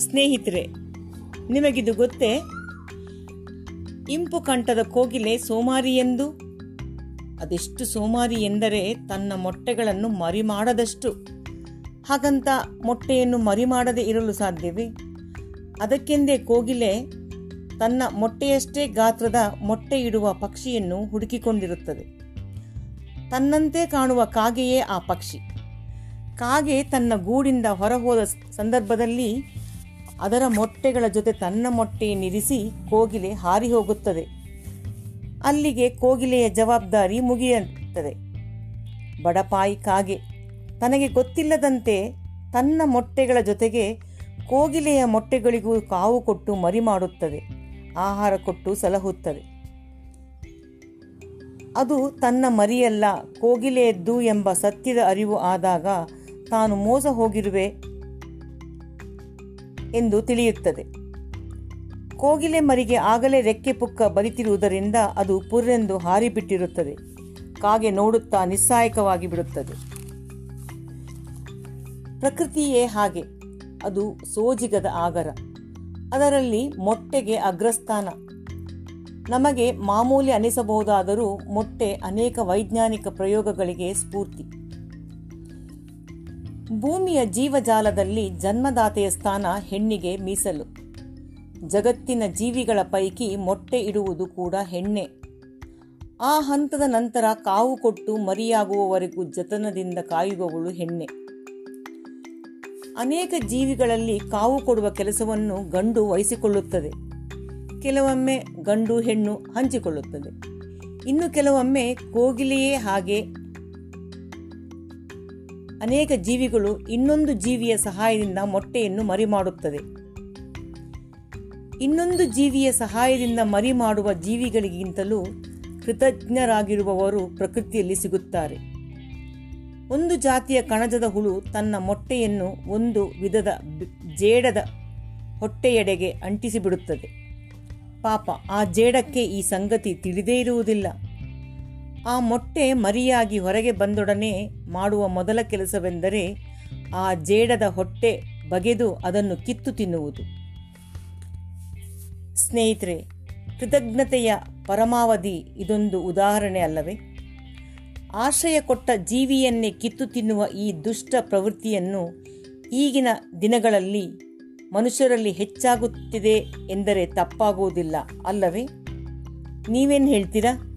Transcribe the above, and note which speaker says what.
Speaker 1: ಸ್ನೇಹಿತರೆ, ನಿಮಗಿದು ಗೊತ್ತೇ? ಇಂಪು ಕಂಠದ ಕೋಗಿಲೆ ಸೋಮಾರಿ ಎಂದು ಅದೆಷ್ಟು ಸೋಮಾರಿ ಎಂದರೆ ತನ್ನ ಮೊಟ್ಟೆಗಳನ್ನು ಮರಿ ಮಾಡದಷ್ಟು ಹಾಗಂತ ಮೊಟ್ಟೆಯನ್ನು ಮರಿ ಮಾಡದೆ ಇರಲು ಸಾಧ್ಯವೇ? ಅದಕ್ಕೆಂದೇ ಕೋಗಿಲೆ ತನ್ನ ಮೊಟ್ಟೆಯಷ್ಟೇ ಗಾತ್ರದ ಮೊಟ್ಟೆ ಇಡುವ ಪಕ್ಷಿಯನ್ನು ಹುಡುಕಿಕೊಂಡಿರುತ್ತದೆ. ತನ್ನಂತೆ ಕಾಣುವ ಕಾಗೆಯೇ ಆ ಪಕ್ಷಿ. ಕಾಗೆ ತನ್ನ ಗೂಡಿಂದ ಹೊರಹೋದ ಸಂದರ್ಭದಲ್ಲಿ ಅದರ ಮೊಟ್ಟೆಗಳ ಜೊತೆ ತನ್ನ ಮೊಟ್ಟೆಯನ್ನಿರಿಸಿ ಕೋಗಿಲೆ ಹಾರಿ ಹೋಗುತ್ತದೆ. ಅಲ್ಲಿಗೆ ಕೋಗಿಲೆಯ ಜವಾಬ್ದಾರಿ ಮುಗಿಯುತ್ತದೆ. ಬಡಪಾಯಿ ಕಾಗೆ, ತನಗೆ ಗೊತ್ತಿಲ್ಲದಂತೆ ತನ್ನ ಮೊಟ್ಟೆಗಳ ಜೊತೆಗೆ ಕೋಗಿಲೆಯ ಮೊಟ್ಟೆಗಳಿಗೂ ಕಾವು ಕೊಟ್ಟು ಮರಿ ಮಾಡುತ್ತದೆ, ಆಹಾರ ಕೊಟ್ಟು ಸಲಹುತ್ತದೆ. ಅದು ತನ್ನ ಮರಿಯಲ್ಲ, ಕೋಗಿಲೆಯದ್ದು ಎಂಬ ಸತ್ಯದ ಅರಿವು ಆದಾಗ ತಾನು ಮೋಸ ಹೋಗಿರುವೆ ಎಂದು ತಿಳಿಯುತ್ತದೆ. ಕೋಗಿಲೆ ಮರಿಗೆ ಆಗಲೇ ರೆಕ್ಕೆ ಪುಕ್ಕ ಬರಿತಿರುವುದರಿಂದ ಅದು ಪುರ್ರೆಂದು ಹಾರಿಬಿಟ್ಟಿರುತ್ತದೆ. ಕಾಗೆ ನೋಡುತ್ತಾ ನಿಸ್ಸಾಯಕವಾಗಿ ಬಿಡುತ್ತದೆ. ಪ್ರಕೃತಿಯೇ ಹಾಗೆ. ಅದು ಸೋಜಿಗದ ಆಗರ. ಅದರಲ್ಲಿ ಮೊಟ್ಟೆಗೆ ಅಗ್ರಸ್ಥಾನ. ನಮಗೆ ಮಾಮೂಲಿ ಅನಿಸಬಹುದಾದರೂ ಮೊಟ್ಟೆ ಅನೇಕ ವೈಜ್ಞಾನಿಕ ಪ್ರಯೋಗಗಳಿಗೆ ಸ್ಫೂರ್ತಿ. ಭೂಮಿಯ ಜೀವಜಾಲದಲ್ಲಿ ಜನ್ಮದಾತೆಯ ಸ್ಥಾನ ಹೆಣ್ಣಿಗೆ ಮೀಸಲು. ಜಗತ್ತಿನ ಜೀವಿಗಳ ಪೈಕಿ ಮೊಟ್ಟೆ ಇಡುವುದು ಕೂಡ ಹೆಣ್ಣೆ. ಆ ಹಂತದ ನಂತರ ಕಾವು ಕೊಟ್ಟು ಮರಿಯಾಗುವವರೆಗೂ ಜತನದಿಂದ ಕಾಯುವವಳು ಹೆಣ್ಣೆ. ಅನೇಕ ಜೀವಿಗಳಲ್ಲಿ ಕಾವು ಕೊಡುವ ಕೆಲಸವನ್ನು ಗಂಡು ವಹಿಸಿಕೊಳ್ಳುತ್ತದೆ. ಕೆಲವೊಮ್ಮೆ ಗಂಡು ಹೆಣ್ಣು ಹಂಚಿಕೊಳ್ಳುತ್ತದೆ. ಇನ್ನು ಕೆಲವೊಮ್ಮೆ ಕೋಗಿಲೆಯೇ ಹಾಗೆ ಅನೇಕ ಜೀವಿಗಳು ಇನ್ನೊಂದು ಜೀವಿಯ ಸಹಾಯದಿಂದ ಮೊಟ್ಟೆಯನ್ನು ಮರಿ ಮಾಡುತ್ತದೆ ಇನ್ನೊಂದು ಜೀವಿಯ ಸಹಾಯದಿಂದ ಮರಿ ಮಾಡುವ ಜೀವಿಗಳಿಗಿಂತಲೂ ಕೃತಜ್ಞರಾಗಿರುವವರು ಪ್ರಕೃತಿಯಲ್ಲಿ ಸಿಗುತ್ತಾರೆ. ಒಂದು ಜಾತಿಯ ಕಣಜದ ಹುಳು ತನ್ನ ಮೊಟ್ಟೆಯನ್ನು ಒಂದು ವಿಧದ ಜೇಡದ ಹೊಟ್ಟೆಯೆಡೆಗೆ ಅಂಟಿಸಿಬಿಡುತ್ತದೆ. ಪಾಪ, ಆ ಜೇಡಕ್ಕೆ ಈ ಸಂಗತಿ ತಿಳಿದೇ ಇರುವುದಿಲ್ಲ. ಆ ಮೊಟ್ಟೆ ಮರಿಯಾಗಿ ಹೊರಗೆ ಬಂದೊಡನೆ ಮಾಡುವ ಮೊದಲ ಕೆಲಸವೆಂದರೆ ಆ ಜೇಡದ ಹೊಟ್ಟೆ ಬಗೆದು ಅದನ್ನು ಕಿತ್ತು ತಿನ್ನುವುದು. ಸ್ನೇಹಿತರೆ, ಕೃತಜ್ಞತೆಯ ಪರಮಾವಧಿ ಇದೊಂದು ಉದಾಹರಣೆ ಅಲ್ಲವೇ? ಆಶ್ರಯ ಕೊಟ್ಟ ಜೀವಿಯನ್ನೇ ಕಿತ್ತು ತಿನ್ನುವ ಈ ದುಷ್ಟ ಪ್ರವೃತ್ತಿಯನ್ನು ಈಗಿನ ದಿನಗಳಲ್ಲಿ ಮನುಷ್ಯರಲ್ಲಿ ಹೆಚ್ಚಾಗುತ್ತಿದೆ ಎಂದರೆ ತಪ್ಪಾಗುವುದಿಲ್ಲ, ಅಲ್ಲವೇ? ನೀವೇನು ಹೇಳ್ತೀರಾ?